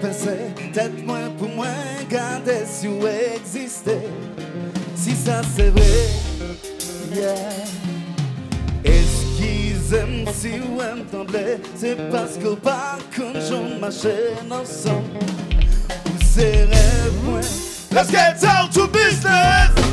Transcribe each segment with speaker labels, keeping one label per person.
Speaker 1: peut-être moi pour moi, garder si vous existez. Si ça c'est vrai, yeah. Est-ce qu'ils aiment si vous entendez C'est parce que pas comme je marche ensemble. Vous serez moi. Let's get down to business!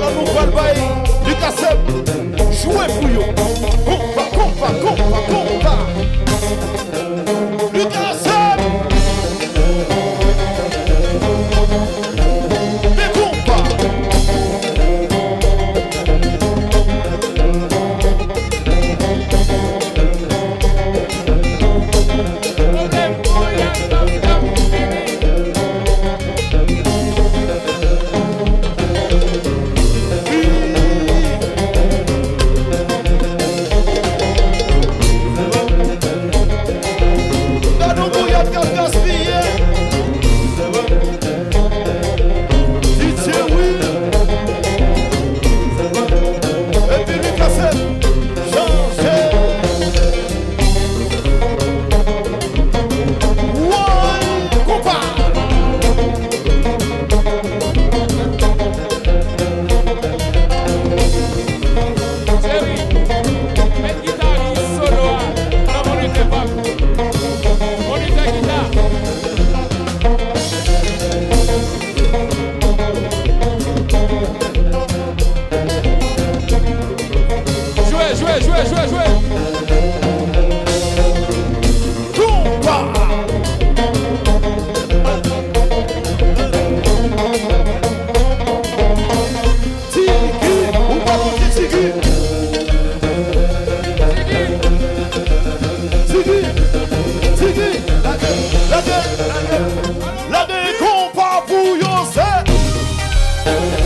Speaker 1: la nou pal bayi Dikasep Jouè pou yo. Kompa, kompa, kompa, kompa Thank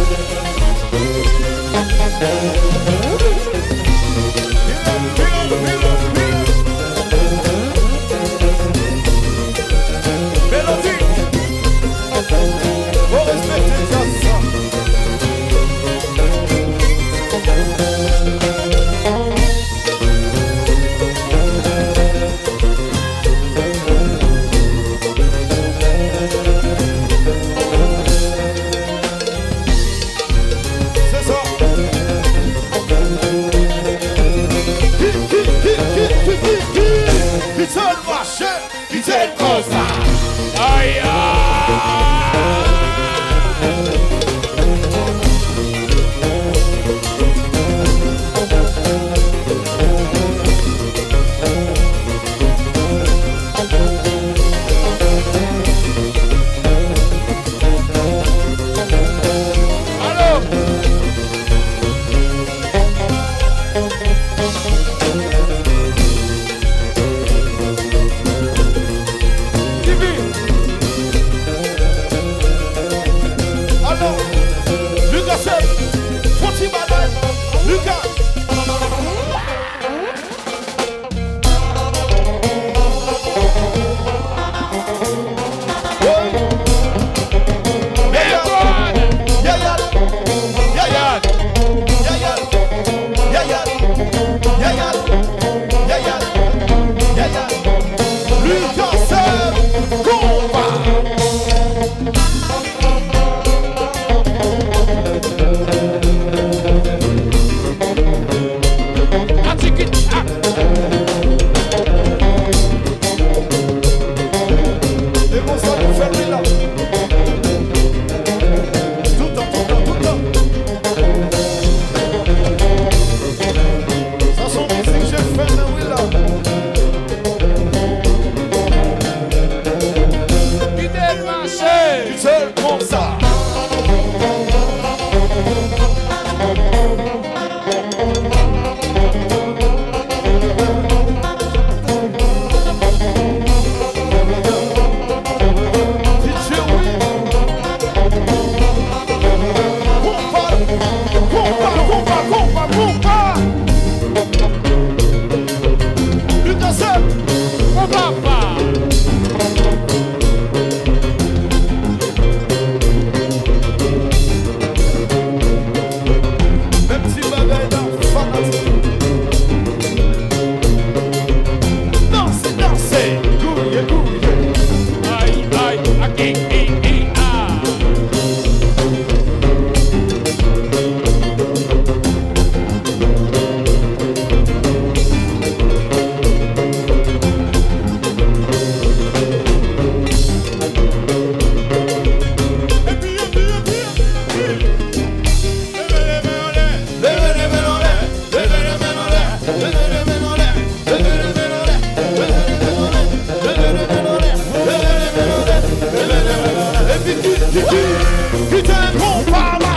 Speaker 2: Oh
Speaker 1: qui t'incombe par ma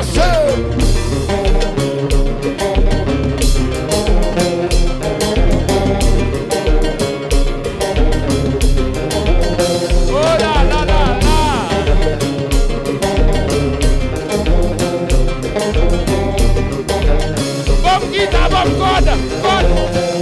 Speaker 1: God, God.